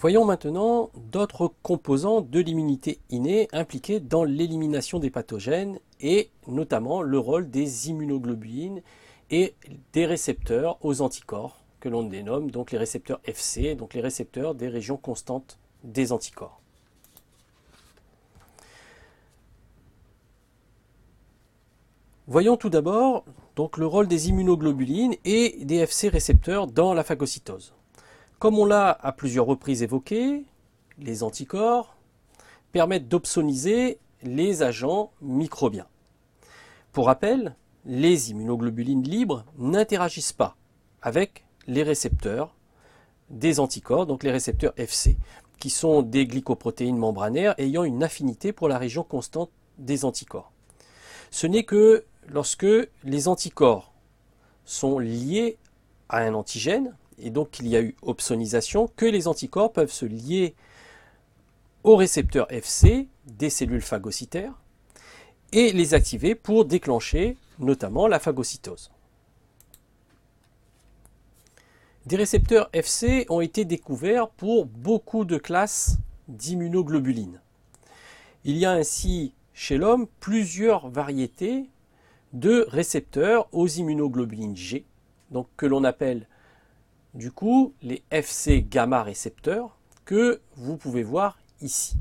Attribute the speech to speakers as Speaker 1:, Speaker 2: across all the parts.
Speaker 1: Voyons maintenant d'autres composants de l'immunité innée impliqués dans l'élimination des pathogènes et notamment le rôle des immunoglobulines et des récepteurs aux anticorps que l'on dénomme donc les récepteurs FC, donc les récepteurs des régions constantes des anticorps. Voyons tout d'abord donc le rôle des immunoglobulines et des FC récepteurs dans la phagocytose. Comme on l'a à plusieurs reprises évoqué, les anticorps permettent d'opsoniser les agents microbiens. Pour rappel, les immunoglobulines libres n'interagissent pas avec les récepteurs des anticorps, donc les récepteurs FC, qui sont des glycoprotéines membranaires ayant une affinité pour la région constante des anticorps. Ce n'est que lorsque les anticorps sont liés à un antigène, et donc qu'il y a eu opsonisation, que les anticorps peuvent se lier au récepteur FC des cellules phagocytaires et les activer pour déclencher notamment la phagocytose. Des récepteurs FC ont été découverts pour beaucoup de classes d'immunoglobulines. Il y a ainsi chez l'homme plusieurs variétés de récepteurs aux immunoglobulines G, donc que l'on appelle du coup les FC gamma récepteurs que vous pouvez voir ici.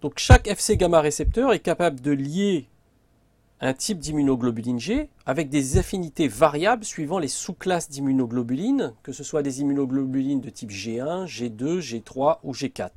Speaker 1: Donc chaque FC gamma récepteur est capable de lier un type d'immunoglobuline G avec des affinités variables suivant les sous-classes d'immunoglobulines, que ce soit des immunoglobulines de type G1, G2, G3 ou G4.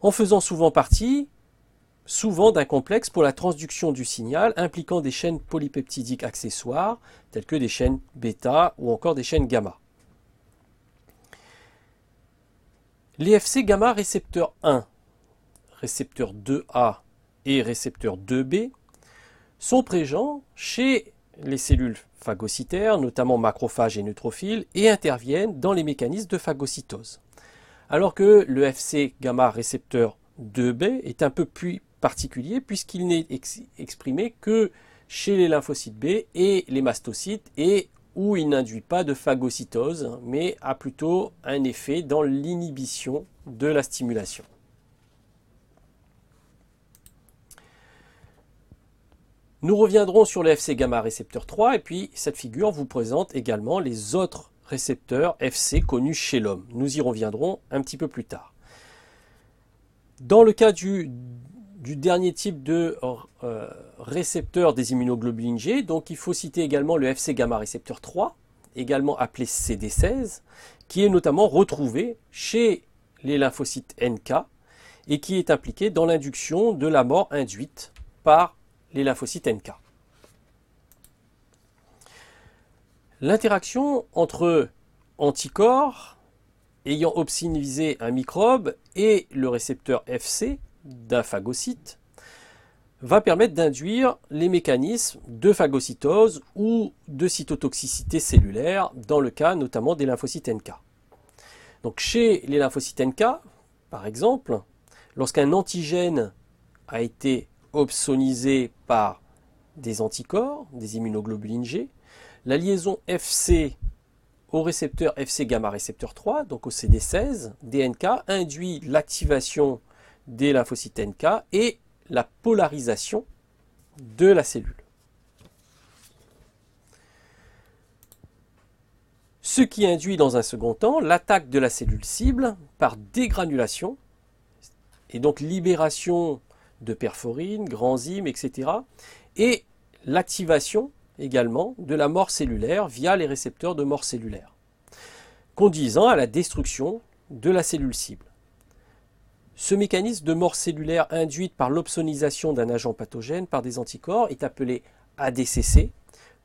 Speaker 1: En faisant souvent partie souvent d'un complexe pour la transduction du signal impliquant des chaînes polypeptidiques accessoires, telles que des chaînes bêta ou encore des chaînes gamma. Les FC gamma récepteur 1, récepteur 2A et récepteur 2B sont présents chez les cellules phagocytaires, notamment macrophages et neutrophiles, et interviennent dans les mécanismes de phagocytose. Alors que le FC gamma récepteur 2B est un peu plus particulier puisqu'il n'est exprimé que chez les lymphocytes B et les mastocytes et où il n'induit pas de phagocytose mais a plutôt un effet dans l'inhibition de la stimulation. Nous reviendrons sur le FC gamma récepteur 3 et puis cette figure vous présente également les autres récepteurs FC connus chez l'homme. Nous y reviendrons un petit peu plus tard. Dans le cas du du dernier type de euh, récepteur des immunoglobulines G. Donc il faut citer également le FC gamma récepteur 3, également appelé CD16, qui est notamment retrouvé chez les lymphocytes NK et qui est impliqué dans l'induction de la mort induite par les lymphocytes NK. L'interaction entre anticorps ayant obsinisé un microbe et le récepteur FC d'un phagocyte va permettre d'induire les mécanismes de phagocytose ou de cytotoxicité cellulaire, dans le cas notamment des lymphocytes NK. Donc chez les lymphocytes NK, par exemple, lorsqu'un antigène a été opsonisé par des anticorps, des immunoglobulines G, la liaison FC au récepteur FC gamma récepteur 3, donc au CD16, DNK, induit l'activation des lymphocytes NK et la polarisation de la cellule. Ce qui induit dans un second temps l'attaque de la cellule cible par dégranulation et donc libération de perforines, granzymes, etc. et l'activation également de la mort cellulaire via les récepteurs de mort cellulaire, conduisant à la destruction de la cellule cible. Ce mécanisme de mort cellulaire induite par l'opsonisation d'un agent pathogène par des anticorps est appelé ADCC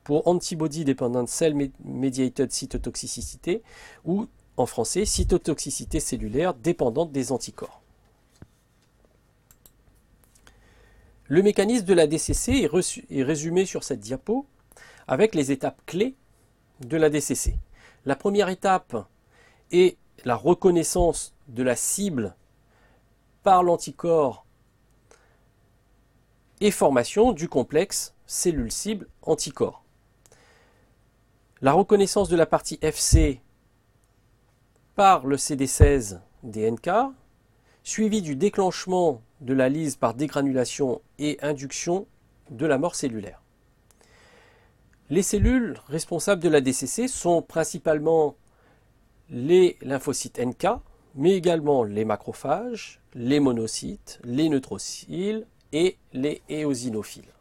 Speaker 1: pour Antibody Dependent Cell Mediated Cytotoxicity ou en français cytotoxicité cellulaire dépendante des anticorps. Le mécanisme de la DCC est, résumé sur cette diapo avec les étapes clés de la DCC. La première étape est la reconnaissance de la cible par l'anticorps et formation du complexe cellule cible anticorps. la reconnaissance de la partie FC par le CD16 DNK, suivi du déclenchement de la lyse par dégranulation et induction de la mort cellulaire. Les cellules responsables de la DCC sont principalement les lymphocytes NK, mais également les macrophages, les monocytes, les neutrophiles et les éosinophiles.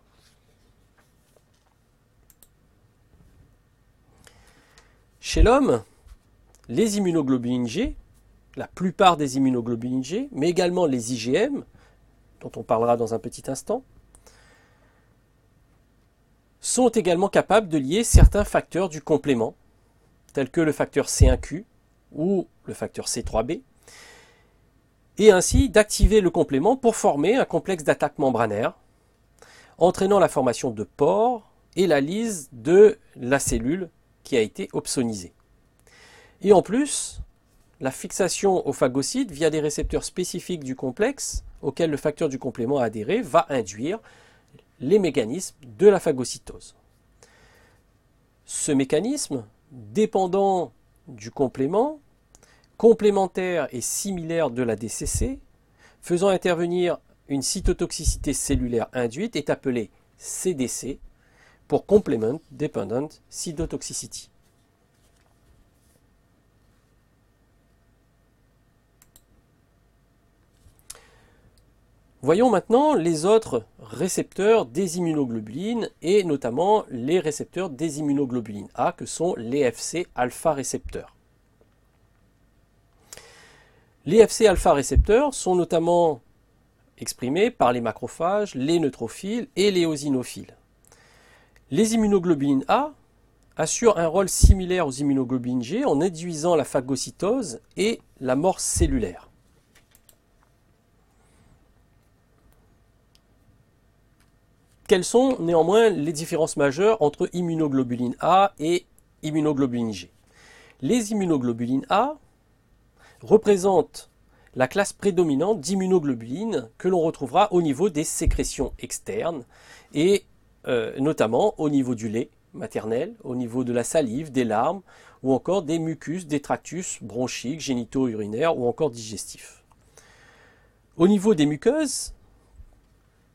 Speaker 1: Chez l'homme, les immunoglobulines G, la plupart des immunoglobulines G, mais également les IgM, dont on parlera dans un petit instant, sont également capables de lier certains facteurs du complément, tels que le facteur C1Q ou le facteur C3b, et ainsi d'activer le complément pour former un complexe d'attaque membranaire, entraînant la formation de pores et la lyse de la cellule qui a été opsonisé. Et en plus, la fixation au phagocyte via des récepteurs spécifiques du complexe auquel le facteur du complément a adhéré va induire les mécanismes de la phagocytose. Ce mécanisme, dépendant du complément, complémentaire et similaire de la DCC, faisant intervenir une cytotoxicité cellulaire induite, est appelé CDC, pour Complement Dependent Cytotoxicity. Voyons maintenant les autres récepteurs des immunoglobulines et notamment les récepteurs des immunoglobulines A que sont les FC alpha récepteurs. Les FC alpha récepteurs sont notamment exprimés par les macrophages, les neutrophiles et les eosinophiles. Les immunoglobulines A assurent un rôle similaire aux immunoglobulines G en induisant la phagocytose et la mort cellulaire. Quelles sont néanmoins les différences majeures entre immunoglobuline A et immunoglobuline G? Les immunoglobulines A représentent la classe prédominante d'immunoglobulines que l'on retrouvera au niveau des sécrétions externes et euh, notamment au niveau du lait maternel, au niveau de la salive, des larmes, ou encore des mucus, des tractus bronchiques, génitaux, urinaires ou encore digestifs. Au niveau des muqueuses,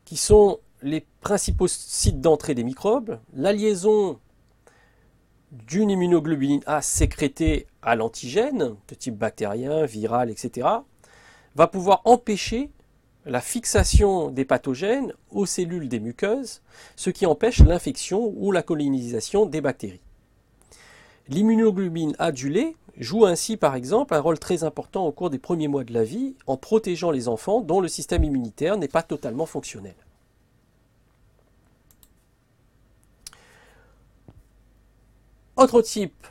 Speaker 1: qui sont les principaux sites d'entrée des microbes, la liaison d'une immunoglobuline A sécrétée à l'antigène, de type bactérien, viral, etc., va pouvoir empêcher la fixation des pathogènes aux cellules des muqueuses, ce qui empêche l'infection ou la colonisation des bactéries. L'immunoglobine adulée joue ainsi par exemple un rôle très important au cours des premiers mois de la vie en protégeant les enfants dont le système immunitaire n'est pas totalement fonctionnel. Autre type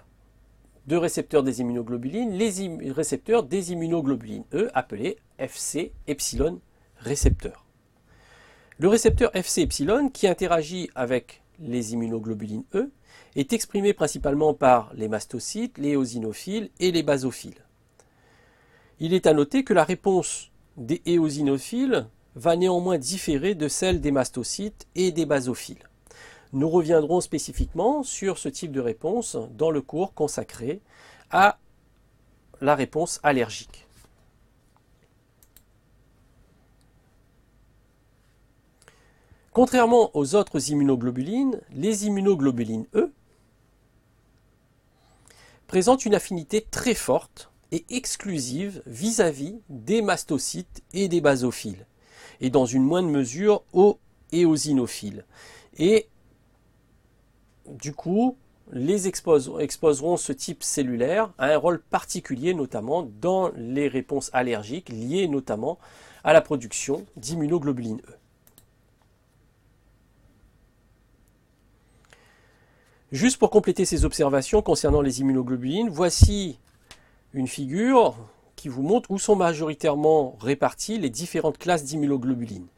Speaker 1: de récepteurs des immunoglobulines, les récepteurs des immunoglobulines E, appelés FC epsilon récepteur. Le récepteur FC epsilon, qui interagit avec les immunoglobulines E, est exprimé principalement par les mastocytes, les éosinophiles et les basophiles. Il est à noter que la réponse des éosinophiles va néanmoins différer de celle des mastocytes et des basophiles. Nous reviendrons spécifiquement sur ce type de réponse dans le cours consacré à la réponse allergique. Contrairement aux autres immunoglobulines, les immunoglobulines E présentent une affinité très forte et exclusive vis-à-vis des mastocytes et des basophiles, et dans une moindre mesure aux éosinophiles. Du coup, les exposeront ce type cellulaire à un rôle particulier, notamment dans les réponses allergiques liées notamment à la production d'immunoglobulines E. Juste pour compléter ces observations concernant les immunoglobulines, voici une figure qui vous montre où sont majoritairement réparties les différentes classes d'immunoglobulines.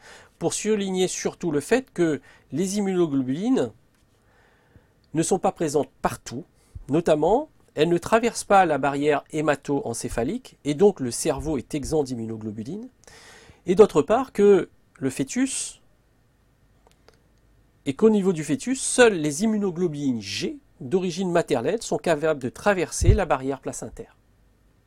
Speaker 1: Pour souligner surtout le fait que les immunoglobulines ne sont pas présentes partout, notamment elles ne traversent pas la barrière hémato-encéphalique et donc le cerveau est exempt d'immunoglobulines, et d'autre part que le fœtus et qu'au niveau du fœtus, seules les immunoglobulines G d'origine maternelle sont capables de traverser la barrière placentaire.